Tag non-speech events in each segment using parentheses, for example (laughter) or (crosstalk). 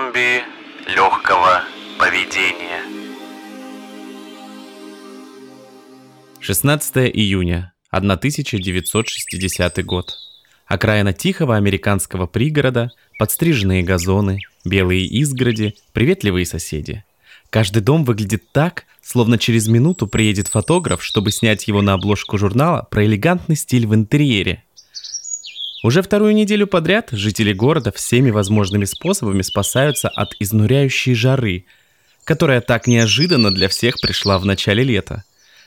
зомби легкого поведения. 16 июня 1960 год. Окраина тихого американского пригорода, подстриженные газоны, белые изгороди, приветливые соседи. Каждый дом выглядит так, словно через минуту приедет фотограф, чтобы снять его на обложку журнала про элегантный стиль в интерьере – уже вторую неделю подряд жители города всеми возможными способами спасаются от изнуряющей жары, которая так неожиданно для всех пришла в начале лета.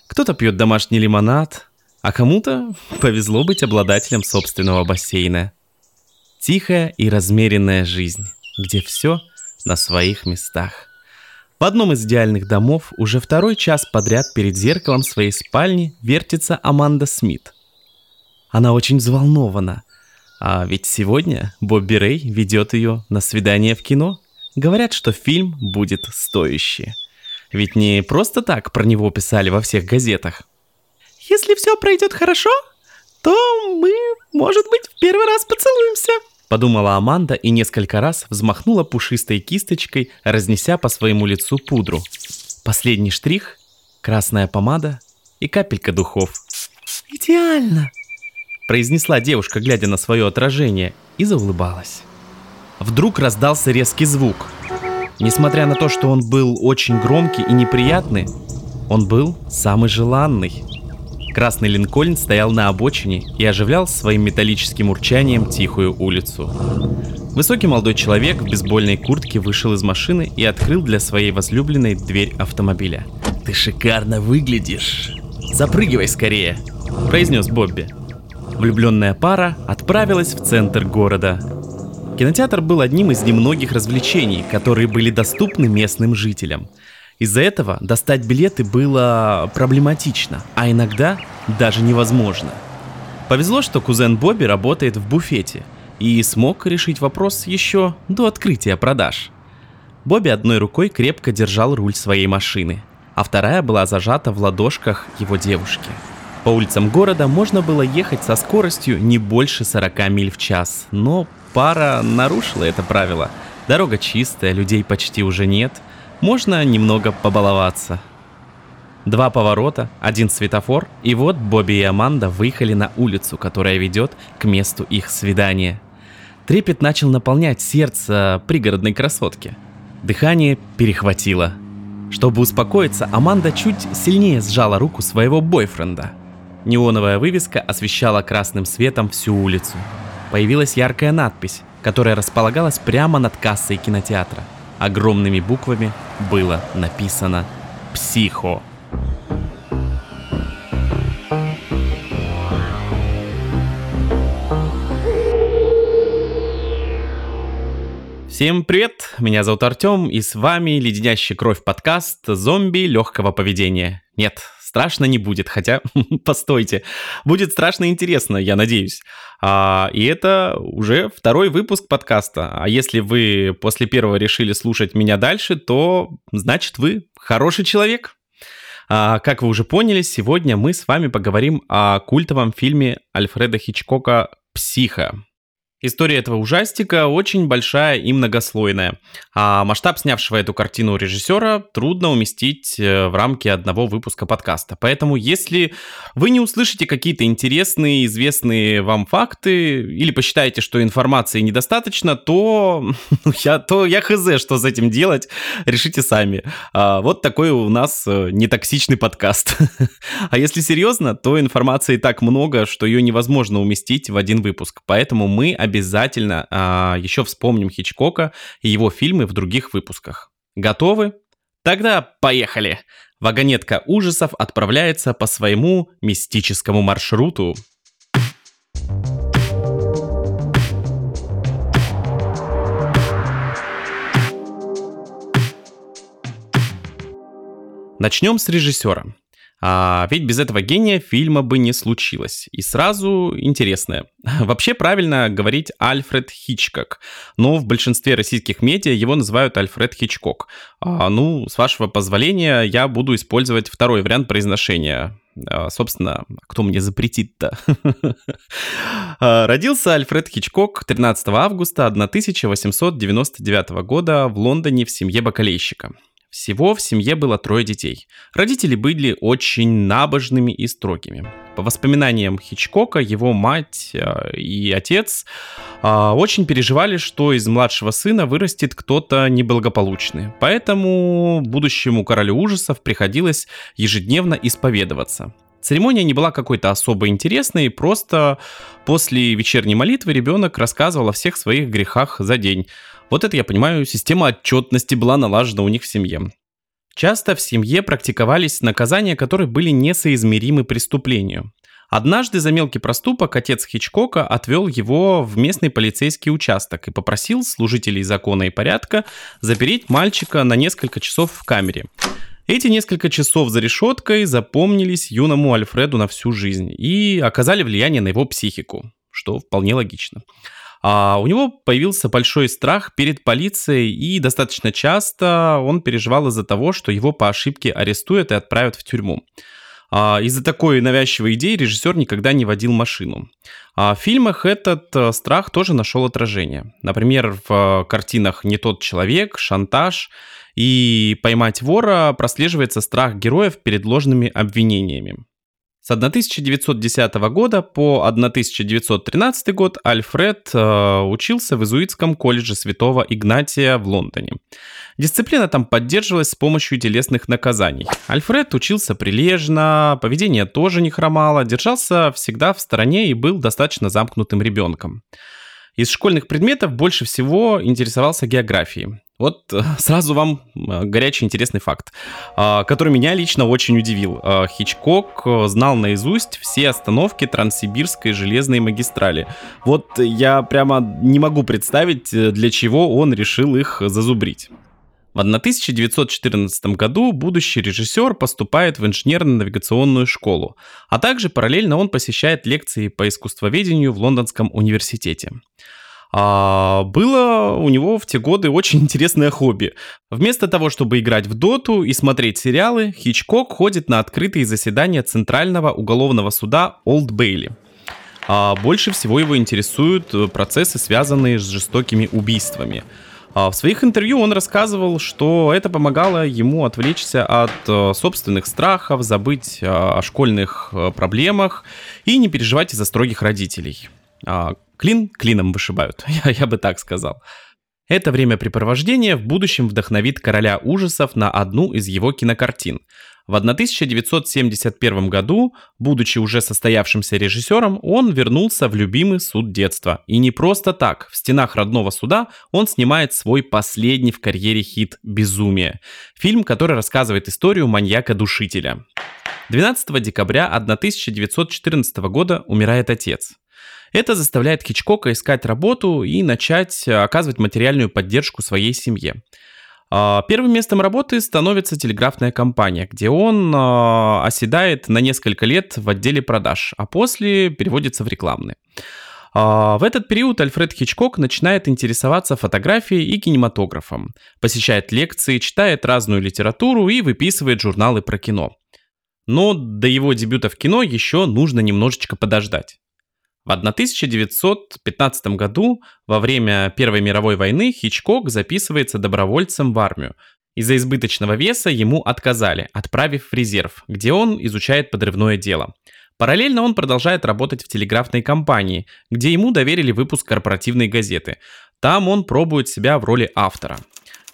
Кто-то пьет домашний лимонад, а кому-то (laughs) повезло быть обладателем собственного бассейна. Тихая и размеренная жизнь, где все на своих местах. В одном из идеальных домов уже второй час подряд перед зеркалом своей спальни вертится Аманда Смит. Она очень взволнована, а ведь сегодня Бобби Рэй ведет ее на свидание в кино. Говорят, что фильм будет стоящий. Ведь не просто так про него писали во всех газетах. Если все пройдет хорошо, то мы, может быть, в первый раз поцелуемся. Подумала Аманда и несколько раз взмахнула пушистой кисточкой, разнеся по своему лицу пудру. Последний штрих – красная помада и капелька духов. «Идеально!» – произнесла девушка, глядя на свое отражение, и заулыбалась. Вдруг раздался резкий звук. Несмотря на то, что он был очень громкий и неприятный, он был самый желанный – Красный Линкольн стоял на обочине и оживлял своим металлическим урчанием тихую улицу. Высокий молодой человек в бейсбольной куртке вышел из машины и открыл для своей возлюбленной дверь автомобиля. «Ты шикарно выглядишь! Запрыгивай скорее!» – произнес Бобби. Влюбленная пара отправилась в центр города. Кинотеатр был одним из немногих развлечений, которые были доступны местным жителям – из-за этого достать билеты было проблематично, а иногда даже невозможно. Повезло, что кузен Бобби работает в буфете и смог решить вопрос еще до открытия продаж. Бобби одной рукой крепко держал руль своей машины, а вторая была зажата в ладошках его девушки. По улицам города можно было ехать со скоростью не больше 40 миль в час, но пара нарушила это правило. Дорога чистая, людей почти уже нет – можно немного побаловаться. Два поворота, один светофор, и вот Бобби и Аманда выехали на улицу, которая ведет к месту их свидания. Трепет начал наполнять сердце пригородной красотки. Дыхание перехватило. Чтобы успокоиться, Аманда чуть сильнее сжала руку своего бойфренда. Неоновая вывеска освещала красным светом всю улицу. Появилась яркая надпись, которая располагалась прямо над кассой кинотеатра – огромными буквами было написано «Психо». Всем привет, меня зовут Артем, и с вами леденящий кровь подкаст «Зомби легкого поведения». Нет, страшно не будет, хотя, (laughs) постойте, будет страшно интересно, я надеюсь. А, и это уже второй выпуск подкаста. А если вы после первого решили слушать меня дальше, то значит вы хороший человек. А, как вы уже поняли, сегодня мы с вами поговорим о культовом фильме Альфреда Хичкока «Психа». История этого ужастика очень большая и многослойная, а масштаб снявшего эту картину режиссера трудно уместить э, в рамки одного выпуска подкаста. Поэтому, если вы не услышите какие-то интересные, известные вам факты, или посчитаете, что информации недостаточно, то (laughs) ну, я, то я хз, что с этим делать, решите сами. А, вот такой у нас э, нетоксичный подкаст. (laughs) А если серьезно, то информации так много, что ее невозможно уместить в один выпуск. Поэтому мы обязательно обязательно а, еще вспомним Хичкока и его фильмы в других выпусках. Готовы? Тогда поехали! Вагонетка ужасов отправляется по своему мистическому маршруту. Начнем с режиссера. А, ведь без этого гения фильма бы не случилось. И сразу интересное. (laughs) Вообще правильно говорить Альфред Хичкок, но в большинстве российских медиа его называют Альфред Хичкок. А, ну, с вашего позволения, я буду использовать второй вариант произношения. А, собственно, кто мне запретит-то? (laughs) А, родился Альфред Хичкок 13 августа 1899 года в Лондоне в семье бакалейщика. Всего в семье было трое детей. Родители были очень набожными и строгими. По воспоминаниям Хичкока, его мать э, и отец э, очень переживали, что из младшего сына вырастет кто-то неблагополучный. Поэтому будущему королю ужасов приходилось ежедневно исповедоваться. Церемония не была какой-то особо интересной, просто после вечерней молитвы ребенок рассказывал о всех своих грехах за день. Вот это, я понимаю, система отчетности была налажена у них в семье. Часто в семье практиковались наказания, которые были несоизмеримы преступлению. Однажды за мелкий проступок отец Хичкока отвел его в местный полицейский участок и попросил служителей закона и порядка запереть мальчика на несколько часов в камере. Эти несколько часов за решеткой запомнились юному Альфреду на всю жизнь и оказали влияние на его психику, что вполне логично. А у него появился большой страх перед полицией, и достаточно часто он переживал из-за того, что его по ошибке арестуют и отправят в тюрьму. А, из-за такой навязчивой идеи режиссер никогда не водил машину. А в фильмах этот э, страх тоже нашел отражение. Например, в э, картинах «Не тот человек», «Шантаж» и «Поймать вора» прослеживается страх героев перед ложными обвинениями. С 1910 года по 1913 год Альфред э, учился в Изуитском колледже Святого Игнатия в Лондоне. Дисциплина там поддерживалась с помощью телесных наказаний. Альфред учился прилежно, поведение тоже не хромало, держался всегда в стороне и был достаточно замкнутым ребенком. Из школьных предметов больше всего интересовался географией. Вот э, (laughs) сразу вам э, горячий интересный факт, э, который меня лично очень удивил. Хичкок знал наизусть все остановки Транссибирской железной магистрали. Вот я прямо не могу представить, для чего он решил их зазубрить. В 1914 году будущий режиссер поступает в инженерно-навигационную школу, а также параллельно он посещает лекции по искусствоведению в Лондонском университете. А, было у него в те годы очень интересное хобби. Вместо того, чтобы играть в доту и смотреть сериалы, Хичкок ходит на открытые заседания Центрального уголовного суда Олд Бейли. А больше всего его интересуют процессы, связанные с жестокими убийствами. А в своих интервью он рассказывал, что это помогало ему отвлечься от э, собственных страхов, забыть э, о школьных э, проблемах и не переживать из-за строгих родителей. А, клин клином вышибают, (laughs) я, я бы так сказал. Это времяпрепровождение в будущем вдохновит короля ужасов на одну из его кинокартин. В 1971 году, будучи уже состоявшимся режиссером, он вернулся в любимый суд детства. И не просто так, в стенах родного суда он снимает свой последний в карьере хит «Безумие». Фильм, который рассказывает историю маньяка-душителя. 12 декабря 1914 года умирает отец. Это заставляет Хичкока искать работу и начать э, оказывать материальную поддержку своей семье. А, первым местом работы становится телеграфная компания, где он а, оседает на несколько лет в отделе продаж, а после переводится в рекламный. А, в этот период Альфред Хичкок начинает интересоваться фотографией и кинематографом, посещает лекции, читает разную литературу и выписывает журналы про кино. Но до его дебюта в кино еще нужно немножечко подождать. В 1915 году, во время Первой мировой войны, Хичкок записывается добровольцем в армию. Из-за избыточного веса ему отказали, отправив в резерв, где он изучает подрывное дело. Параллельно он продолжает работать в телеграфной компании, где ему доверили выпуск корпоративной газеты. Там он пробует себя в роли автора.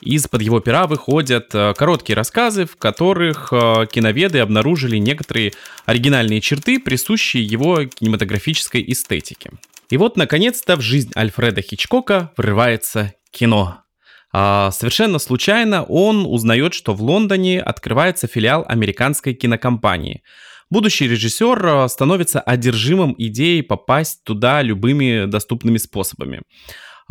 Из-под его пера выходят э, короткие рассказы, в которых э, киноведы обнаружили некоторые оригинальные черты, присущие его кинематографической эстетике. И вот, наконец-то, в жизнь Альфреда Хичкока врывается кино. А, совершенно случайно он узнает, что в Лондоне открывается филиал американской кинокомпании. Будущий режиссер э, становится одержимым идеей попасть туда любыми доступными способами.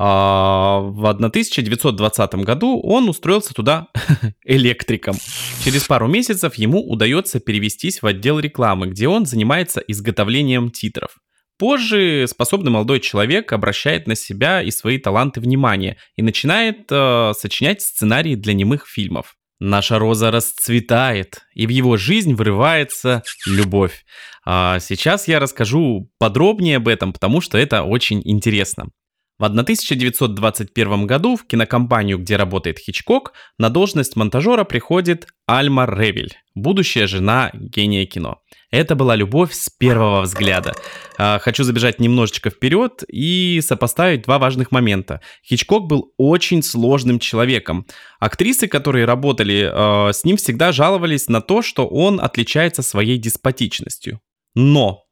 А, в 1920 году он устроился туда (laughs) электриком. Через пару месяцев ему удается перевестись в отдел рекламы, где он занимается изготовлением титров. Позже способный молодой человек обращает на себя и свои таланты внимания и начинает э, сочинять сценарии для немых фильмов. Наша роза расцветает, и в его жизнь врывается любовь. А сейчас я расскажу подробнее об этом, потому что это очень интересно. В 1921 году в кинокомпанию, где работает Хичкок, на должность монтажера приходит Альма Ревель, будущая жена гения кино. Это была любовь с первого взгляда. А, хочу забежать немножечко вперед и сопоставить два важных момента. Хичкок был очень сложным человеком. Актрисы, которые работали а, с ним, всегда жаловались на то, что он отличается своей деспотичностью. Но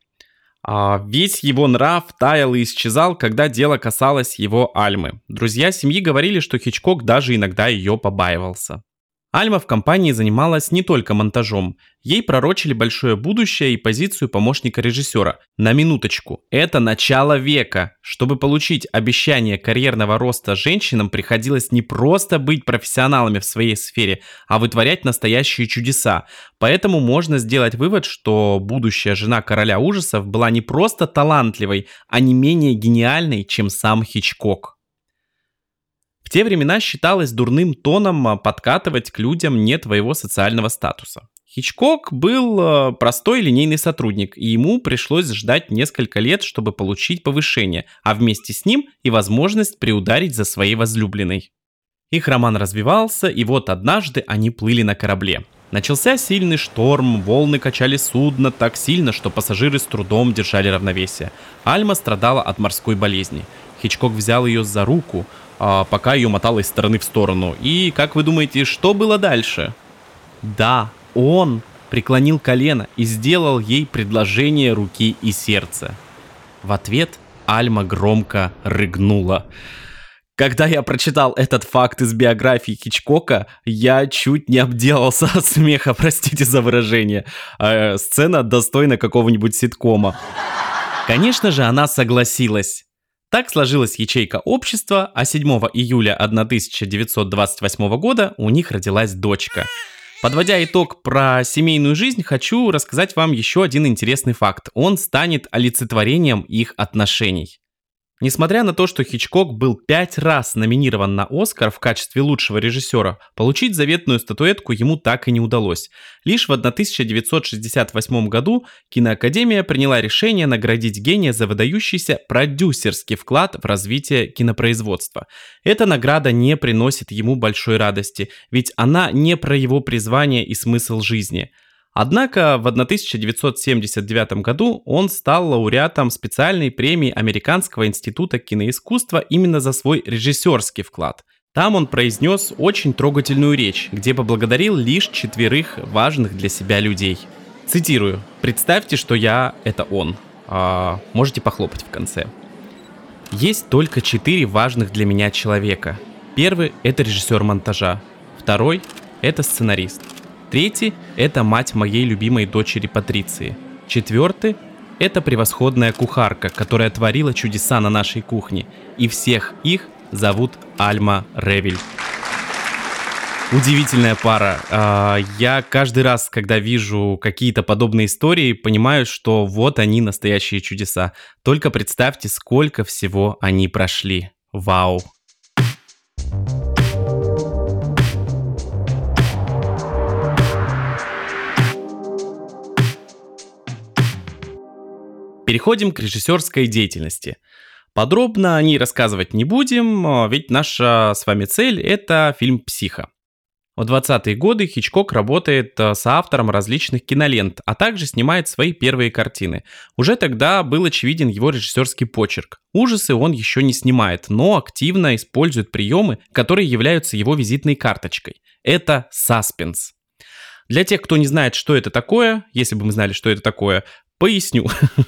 а весь его нрав таял и исчезал, когда дело касалось его Альмы. Друзья семьи говорили, что Хичкок даже иногда ее побаивался. Альма в компании занималась не только монтажом. Ей пророчили большое будущее и позицию помощника режиссера. На минуточку, это начало века. Чтобы получить обещание карьерного роста женщинам приходилось не просто быть профессионалами в своей сфере, а вытворять настоящие чудеса. Поэтому можно сделать вывод, что будущая жена короля ужасов была не просто талантливой, а не менее гениальной, чем сам Хичкок. В те времена считалось дурным тоном а, подкатывать к людям не твоего социального статуса. Хичкок был а, простой линейный сотрудник, и ему пришлось ждать несколько лет, чтобы получить повышение, а вместе с ним и возможность приударить за своей возлюбленной. Их роман развивался, и вот однажды они плыли на корабле. Начался сильный шторм, волны качали судно так сильно, что пассажиры с трудом держали равновесие. Альма страдала от морской болезни. Хичкок взял ее за руку, пока ее мотало из стороны в сторону. И как вы думаете, что было дальше? Да, он преклонил колено и сделал ей предложение руки и сердца. В ответ Альма громко рыгнула. Когда я прочитал этот факт из биографии Хичкока, я чуть не обделался от смеха, простите за выражение. Э, сцена достойна какого-нибудь ситкома. Конечно же, она согласилась. Так сложилась ячейка общества, а 7 июля 1928 года у них родилась дочка. Подводя итог про семейную жизнь, хочу рассказать вам еще один интересный факт. Он станет олицетворением их отношений. Несмотря на то, что Хичкок был пять раз номинирован на Оскар в качестве лучшего режиссера, получить заветную статуэтку ему так и не удалось. Лишь в 1968 году киноакадемия приняла решение наградить гения за выдающийся продюсерский вклад в развитие кинопроизводства. Эта награда не приносит ему большой радости, ведь она не про его призвание и смысл жизни – Однако в 1979 году он стал лауреатом специальной премии Американского института киноискусства именно за свой режиссерский вклад. Там он произнес очень трогательную речь, где поблагодарил лишь четверых важных для себя людей. Цитирую. «Представьте, что я — это он». А, можете похлопать в конце. Есть только четыре важных для меня человека. Первый — это режиссер монтажа. Второй — это сценарист. Третий – это мать моей любимой дочери Патриции. Четвертый – это превосходная кухарка, которая творила чудеса на нашей кухне. И всех их зовут Альма Ревель. Удивительная пара. А, я каждый раз, когда вижу какие-то подобные истории, понимаю, что вот они настоящие чудеса. Только представьте, сколько всего они прошли. Вау. Переходим к режиссерской деятельности. Подробно о ней рассказывать не будем, а, ведь наша с вами цель – это фильм «Психа». В 20-е годы Хичкок работает а, с автором различных кинолент, а также снимает свои первые картины. Уже тогда был очевиден его режиссерский почерк. Ужасы он еще не снимает, но активно использует приемы, которые являются его визитной карточкой. Это саспенс. Для тех, кто не знает, что это такое, если бы мы знали, что это такое, Поясню.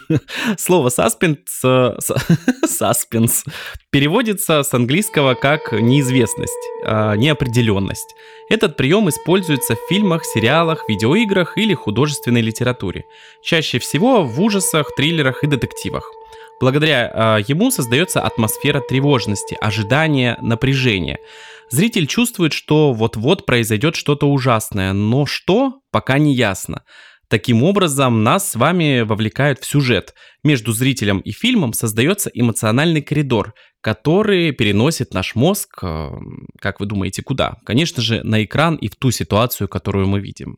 (laughs) Слово саспенс, (laughs) саспенс переводится с английского как неизвестность, а, неопределенность. Этот прием используется в фильмах, сериалах, видеоиграх или художественной литературе. Чаще всего в ужасах, триллерах и детективах. Благодаря а, ему создается атмосфера тревожности, ожидания, напряжения. Зритель чувствует, что вот-вот произойдет что-то ужасное, но что, пока не ясно. Таким образом, нас с вами вовлекают в сюжет. Между зрителем и фильмом создается эмоциональный коридор, который переносит наш мозг, э, как вы думаете, куда? Конечно же, на экран и в ту ситуацию, которую мы видим.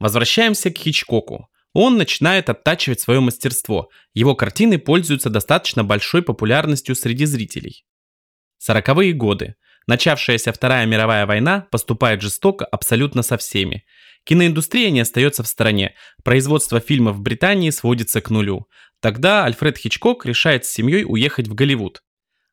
Возвращаемся к Хичкоку. он начинает оттачивать свое мастерство. Его картины пользуются достаточно большой популярностью среди зрителей. Сороковые годы. Начавшаяся Вторая мировая война поступает жестоко абсолютно со всеми. Киноиндустрия не остается в стороне. Производство фильмов в Британии сводится к нулю. Тогда Альфред Хичкок решает с семьей уехать в Голливуд.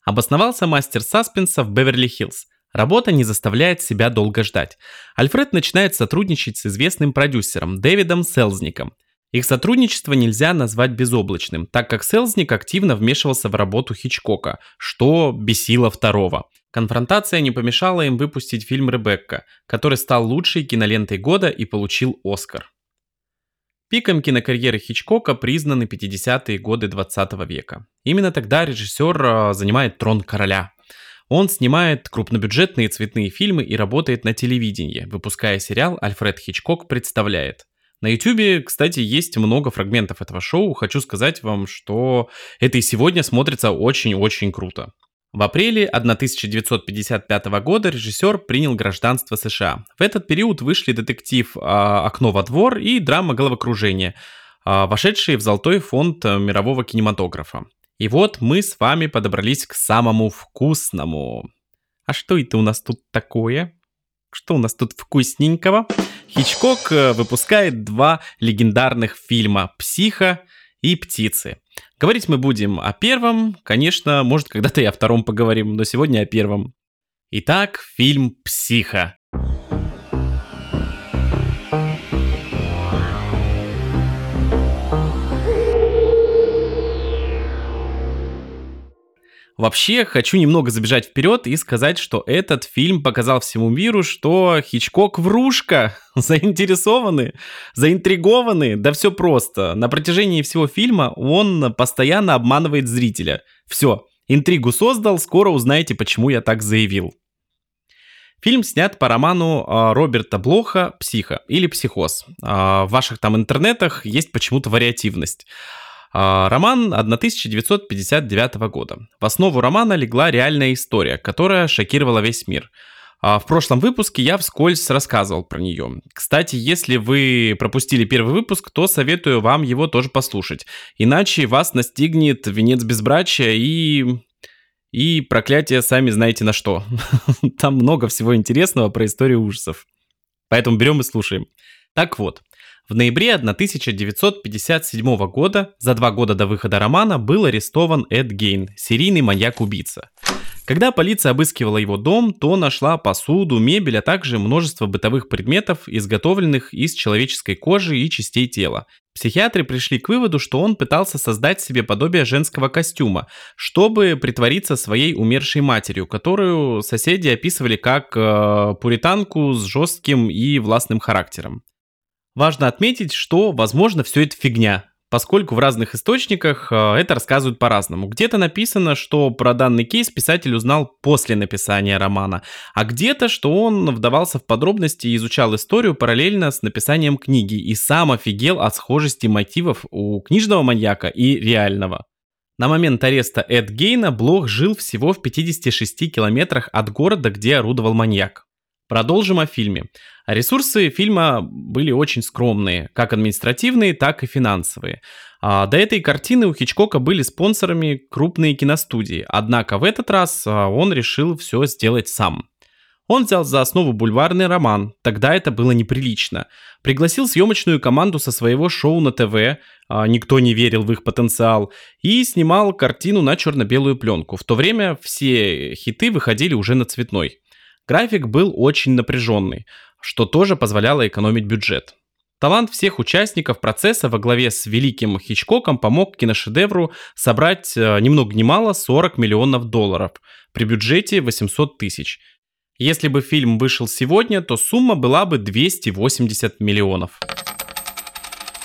Обосновался мастер саспенса в Беверли-Хиллз. Работа не заставляет себя долго ждать. Альфред начинает сотрудничать с известным продюсером Дэвидом Селзником. Их сотрудничество нельзя назвать безоблачным, так как Селзник активно вмешивался в работу Хичкока, что бесило второго. Конфронтация не помешала им выпустить фильм «Ребекка», который стал лучшей кинолентой года и получил Оскар. Пиком кинокарьеры Хичкока признаны 50-е годы 20 века. Именно тогда режиссер а, занимает трон короля. Он снимает крупнобюджетные цветные фильмы и работает на телевидении, выпуская сериал «Альфред Хичкок представляет». На YouTube, кстати, есть много фрагментов этого шоу. Хочу сказать вам, что это и сегодня смотрится очень-очень круто. В апреле 1955 года режиссер принял гражданство США. В этот период вышли детектив а, «Окно во двор» и драма «Головокружение», а, вошедшие в золотой фонд мирового кинематографа. И вот мы с вами подобрались к самому вкусному. А что это у нас тут такое? Что у нас тут вкусненького? Хичкок э, выпускает два легендарных фильма «Психо» и «Птицы». Говорить мы будем о первом, конечно, может когда-то и о втором поговорим, но сегодня о первом. Итак, фильм «Психо». Вообще, хочу немного забежать вперед и сказать, что этот фильм показал всему миру, что Хичкок врушка, (laughs) заинтересованы, заинтригованы, да все просто. На протяжении всего фильма он постоянно обманывает зрителя. Все, интригу создал, скоро узнаете, почему я так заявил. Фильм снят по роману а, Роберта Блоха «Психо» или «Психоз». А, в ваших там интернетах есть почему-то вариативность. А, роман 1959 года. В основу романа легла реальная история, которая шокировала весь мир. А, в прошлом выпуске я вскользь рассказывал про нее. Кстати, если вы пропустили первый выпуск, то советую вам его тоже послушать. Иначе вас настигнет венец безбрачия и... И проклятие сами знаете на что. (laughs) Там много всего интересного про историю ужасов. Поэтому берем и слушаем. Так вот, в ноябре 1957 года, за два года до выхода романа, был арестован Эд Гейн, серийный маньяк-убийца. Когда полиция обыскивала его дом, то нашла посуду, мебель, а также множество бытовых предметов, изготовленных из человеческой кожи и частей тела. Психиатры пришли к выводу, что он пытался создать себе подобие женского костюма, чтобы притвориться своей умершей матерью, которую соседи описывали как э, пуританку с жестким и властным характером. Важно отметить, что, возможно, все это фигня, поскольку в разных источниках э, это рассказывают по-разному. Где-то написано, что про данный кейс писатель узнал после написания романа, а где-то, что он вдавался в подробности и изучал историю параллельно с написанием книги и сам офигел от схожести мотивов у книжного маньяка и реального. На момент ареста Эд Гейна Блох жил всего в 56 километрах от города, где орудовал маньяк. Продолжим о фильме. Ресурсы фильма были очень скромные, как административные, так и финансовые. А до этой картины у Хичкока были спонсорами крупные киностудии, однако в этот раз а, он решил все сделать сам. Он взял за основу бульварный роман, тогда это было неприлично. Пригласил съемочную команду со своего шоу на ТВ, а, никто не верил в их потенциал, и снимал картину на черно-белую пленку. В то время все хиты выходили уже на цветной. График был очень напряженный, что тоже позволяло экономить бюджет. Талант всех участников процесса во главе с великим Хичкоком помог киношедевру собрать э, ни много ни мало 40 миллионов долларов при бюджете 800 тысяч. Если бы фильм вышел сегодня, то сумма была бы 280 миллионов.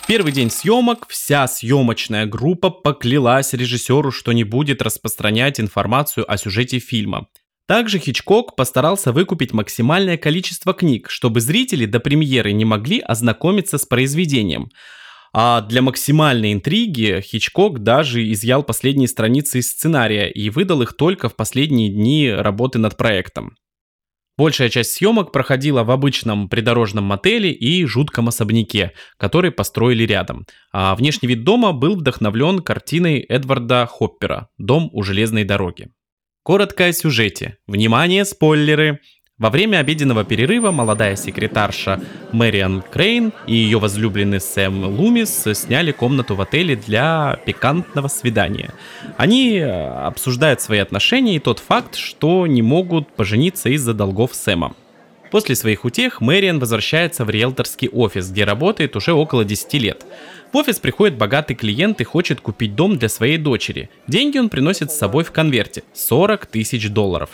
Первый день съемок вся съемочная группа поклялась режиссеру, что не будет распространять информацию о сюжете фильма. Также Хичкок постарался выкупить максимальное количество книг, чтобы зрители до премьеры не могли ознакомиться с произведением. А для максимальной интриги Хичкок даже изъял последние страницы из сценария и выдал их только в последние дни работы над проектом. Большая часть съемок проходила в обычном придорожном мотеле и жутком особняке, который построили рядом. А внешний вид дома был вдохновлен картиной Эдварда Хоппера «Дом у железной дороги». Коротко о сюжете. Внимание, спойлеры! Во время обеденного перерыва молодая секретарша Мэриан Крейн и ее возлюбленный Сэм Лумис сняли комнату в отеле для пикантного свидания. Они э, обсуждают свои отношения и тот факт, что не могут пожениться из-за долгов Сэма. После своих утех Мэриан возвращается в риэлторский офис, где работает уже около 10 лет. В офис приходит богатый клиент и хочет купить дом для своей дочери. Деньги он приносит с собой в конверте – 40 тысяч долларов.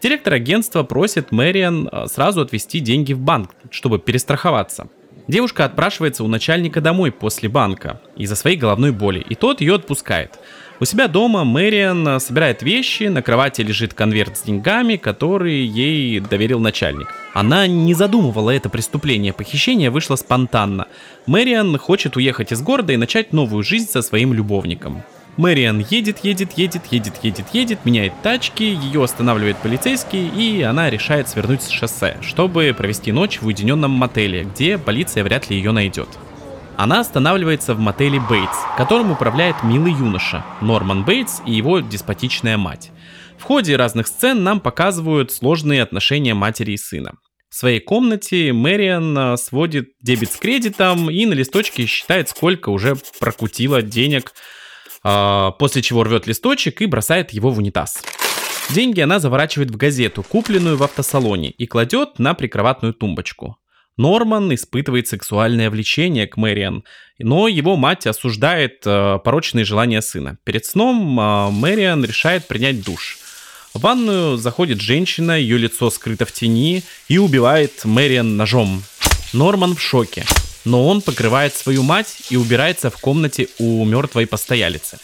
Директор агентства просит Мэриан э, сразу отвести деньги в банк, чтобы перестраховаться. Девушка отпрашивается у начальника домой после банка из-за своей головной боли, и тот ее отпускает. У себя дома Мэриан э, собирает вещи, на кровати лежит конверт с деньгами, который ей доверил начальник. Она не задумывала это преступление, похищение вышло спонтанно. Мэриан хочет уехать из города и начать новую жизнь со своим любовником. Мэриан едет, едет, едет, едет, едет, едет, меняет тачки, ее останавливает полицейский, и она решает свернуть с шоссе, чтобы провести ночь в уединенном мотеле, где полиция вряд ли ее найдет. Она останавливается в мотеле Бейтс, которым управляет милый юноша, Норман Бейтс и его деспотичная мать. В ходе разных сцен нам показывают сложные отношения матери и сына. В своей комнате Мэриан а, сводит дебет с кредитом и на листочке считает, сколько уже прокутила денег, а, после чего рвет листочек и бросает его в унитаз. Деньги она заворачивает в газету, купленную в автосалоне, и кладет на прикроватную тумбочку. Норман испытывает сексуальное влечение к Мэриан, но его мать осуждает э, порочные желания сына. Перед сном э, Мэриан решает принять душ. В ванную заходит женщина, ее лицо скрыто в тени, и убивает Мэриан ножом. Норман в шоке, но он покрывает свою мать и убирается в комнате у мертвой постоялицы.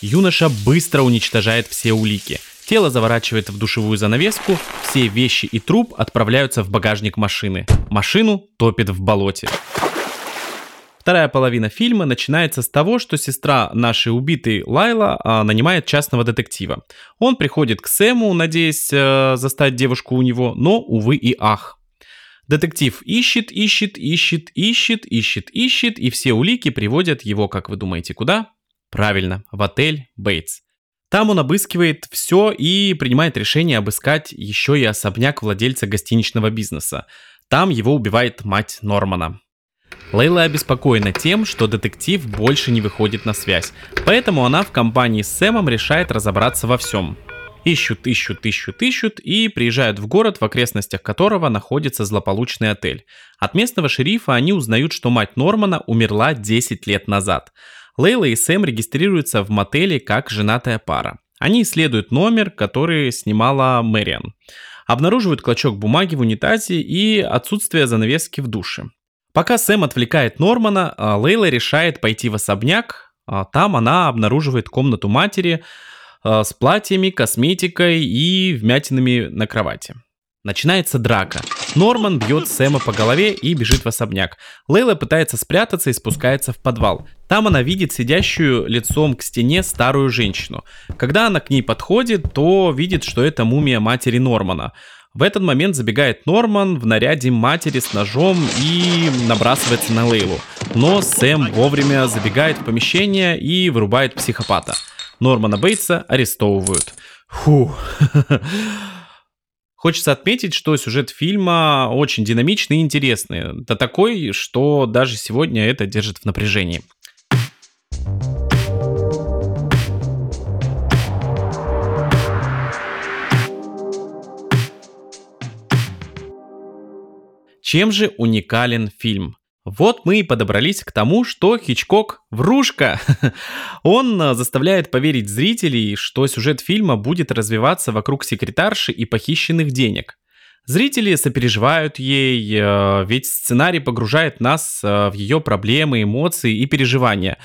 Юноша быстро уничтожает все улики – Тело заворачивает в душевую занавеску, все вещи и труп отправляются в багажник машины. Машину топит в болоте. Вторая половина фильма начинается с того, что сестра нашей убитой Лайла а, нанимает частного детектива. Он приходит к Сэму, надеясь э, застать девушку у него, но, увы и ах. Детектив ищет, ищет, ищет, ищет, ищет, ищет, и все улики приводят его, как вы думаете, куда? Правильно, в отель Бейтс. Там он обыскивает все и принимает решение обыскать еще и особняк владельца гостиничного бизнеса. Там его убивает мать Нормана. Лейла обеспокоена тем, что детектив больше не выходит на связь, поэтому она в компании с Сэмом решает разобраться во всем. Ищут, ищут, ищут, ищут и приезжают в город, в окрестностях которого находится злополучный отель. От местного шерифа они узнают, что мать Нормана умерла 10 лет назад – Лейла и Сэм регистрируются в мотеле как женатая пара. Они исследуют номер, который снимала Мэриан. Обнаруживают клочок бумаги в унитазе и отсутствие занавески в душе. Пока Сэм отвлекает Нормана, а, Лейла решает пойти в особняк. А, там она обнаруживает комнату матери а, с платьями, косметикой и вмятинами на кровати. Начинается драка. Норман бьет Сэма по голове и бежит в особняк. Лейла пытается спрятаться и спускается в подвал. Там она видит сидящую лицом к стене старую женщину. Когда она к ней подходит, то видит, что это мумия матери Нормана. В этот момент забегает Норман в наряде матери с ножом и набрасывается на Лейлу. Но Сэм вовремя забегает в помещение и вырубает психопата. Нормана Бейтса арестовывают. Фух. (laughs) Хочется отметить, что сюжет фильма очень динамичный и интересный. Да такой, что даже сегодня это держит в напряжении. Чем же уникален фильм? Вот мы и подобрались к тому, что Хичкок врушка. (laughs) Он э, заставляет поверить зрителей, что сюжет фильма будет развиваться вокруг секретарши и похищенных денег. Зрители сопереживают ей, э, ведь сценарий погружает нас э, в ее проблемы, эмоции и переживания.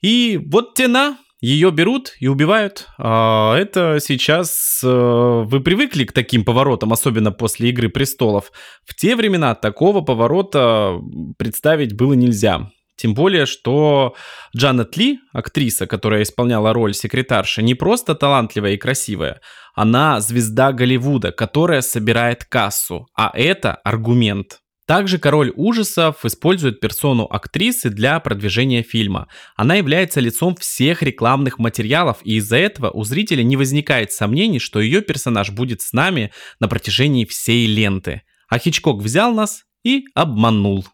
И вот тена, ее берут и убивают. А, это сейчас э, вы привыкли к таким поворотам, особенно после Игры престолов. В те времена такого поворота представить было нельзя. Тем более, что Джанет Ли, актриса, которая исполняла роль секретарши, не просто талантливая и красивая, она звезда Голливуда, которая собирает кассу, а это аргумент. Также король ужасов использует персону актрисы для продвижения фильма. Она является лицом всех рекламных материалов, и из-за этого у зрителя не возникает сомнений, что ее персонаж будет с нами на протяжении всей ленты. А Хичкок взял нас и обманул.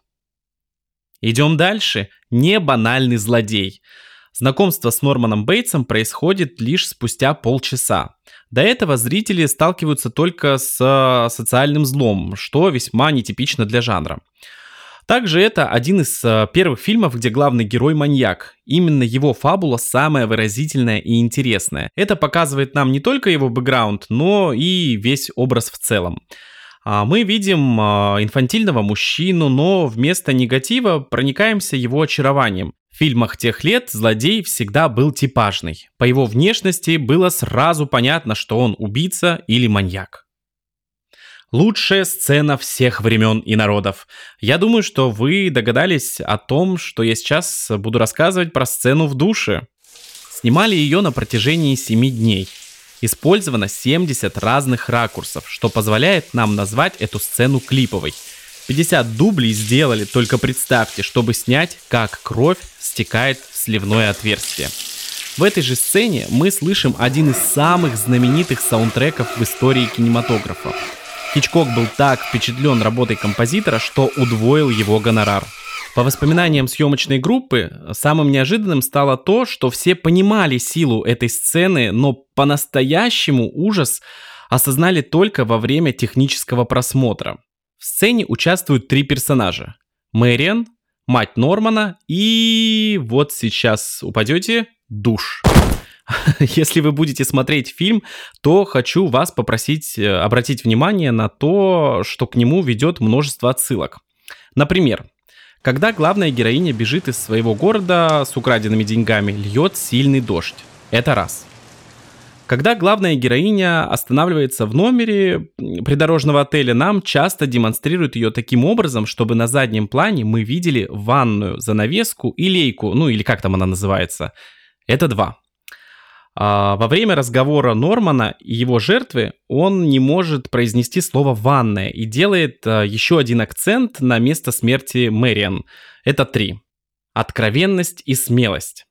Идем дальше. Не банальный злодей. Знакомство с Норманом Бейтсом происходит лишь спустя полчаса. До этого зрители сталкиваются только с э, социальным злом, что весьма нетипично для жанра. Также это один из э, первых фильмов, где главный герой маньяк. Именно его фабула самая выразительная и интересная. Это показывает нам не только его бэкграунд, но и весь образ в целом. А, мы видим а, инфантильного мужчину, но вместо негатива проникаемся его очарованием. Фильмах тех лет злодей всегда был типажный. По его внешности было сразу понятно, что он убийца или маньяк. Лучшая сцена всех времен и народов. Я думаю, что вы догадались о том, что я сейчас буду рассказывать про сцену в душе. Снимали ее на протяжении 7 дней. Использовано 70 разных ракурсов, что позволяет нам назвать эту сцену клиповой. 50 дублей сделали, только представьте, чтобы снять, как кровь стекает в сливное отверстие. В этой же сцене мы слышим один из самых знаменитых саундтреков в истории кинематографа. Хичкок был так впечатлен работой композитора, что удвоил его гонорар. По воспоминаниям съемочной группы, самым неожиданным стало то, что все понимали силу этой сцены, но по-настоящему ужас осознали только во время технического просмотра. В сцене участвуют три персонажа. Мэриан, мать Нормана и вот сейчас упадете душ. (laughs) Если вы будете смотреть фильм, то хочу вас попросить э, обратить внимание на то, что к нему ведет множество отсылок. Например, когда главная героиня бежит из своего города с украденными деньгами, льет сильный дождь. Это раз. Когда главная героиня останавливается в номере придорожного отеля, нам часто демонстрируют ее таким образом, чтобы на заднем плане мы видели ванную, занавеску и лейку, ну или как там она называется. Это два. А, во время разговора Нормана и его жертвы он не может произнести слово «ванная» и делает а, еще один акцент на место смерти Мэриан. Это три. Откровенность и смелость.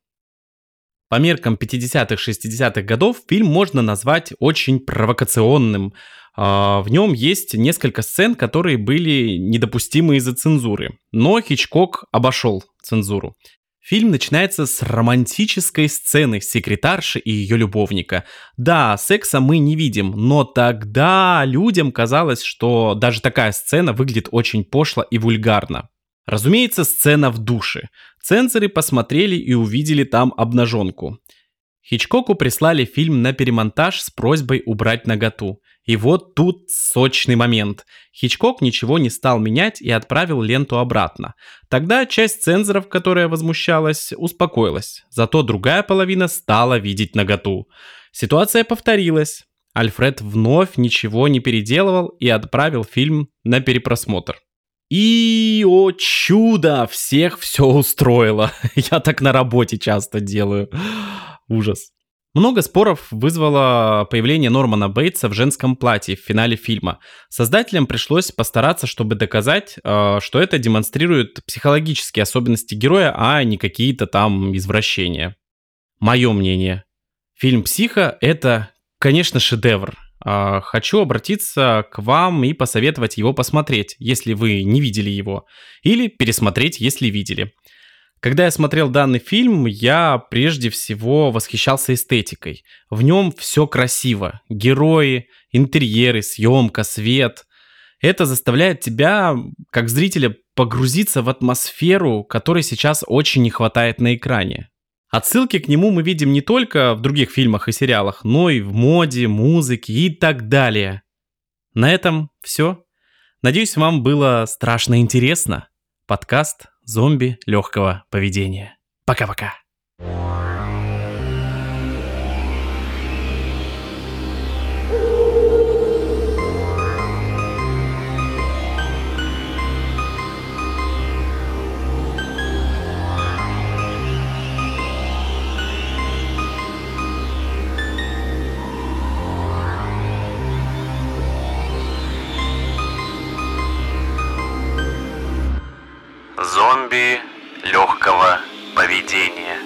По меркам 50-х, 60-х годов фильм можно назвать очень провокационным. А, в нем есть несколько сцен, которые были недопустимы из-за цензуры. Но Хичкок обошел цензуру. Фильм начинается с романтической сцены секретарши и ее любовника. Да, секса мы не видим, но тогда людям казалось, что даже такая сцена выглядит очень пошло и вульгарно. Разумеется, сцена в душе. Цензоры посмотрели и увидели там обнаженку. Хичкоку прислали фильм на перемонтаж с просьбой убрать наготу. И вот тут сочный момент. Хичкок ничего не стал менять и отправил ленту обратно. Тогда часть цензоров, которая возмущалась, успокоилась. Зато другая половина стала видеть наготу. Ситуация повторилась. Альфред вновь ничего не переделывал и отправил фильм на перепросмотр. И, о чудо, всех все устроило. (laughs) Я так на работе часто делаю. Ужас. Много споров вызвало появление Нормана Бейтса в женском платье в финале фильма. Создателям пришлось постараться, чтобы доказать, э, что это демонстрирует психологические особенности героя, а не какие-то там извращения. Мое мнение. Фильм «Психо» — это, конечно, шедевр. А, хочу обратиться к вам и посоветовать его посмотреть, если вы не видели его, или пересмотреть, если видели. Когда я смотрел данный фильм, я прежде всего восхищался эстетикой. В нем все красиво. Герои, интерьеры, съемка, свет. Это заставляет тебя, как зрителя, погрузиться в атмосферу, которой сейчас очень не хватает на экране. Отсылки к нему мы видим не только в других фильмах и сериалах, но и в моде, музыке и так далее. На этом все. Надеюсь, вам было страшно интересно. Подкаст зомби легкого поведения. Пока-пока. Зомби легкого поведения.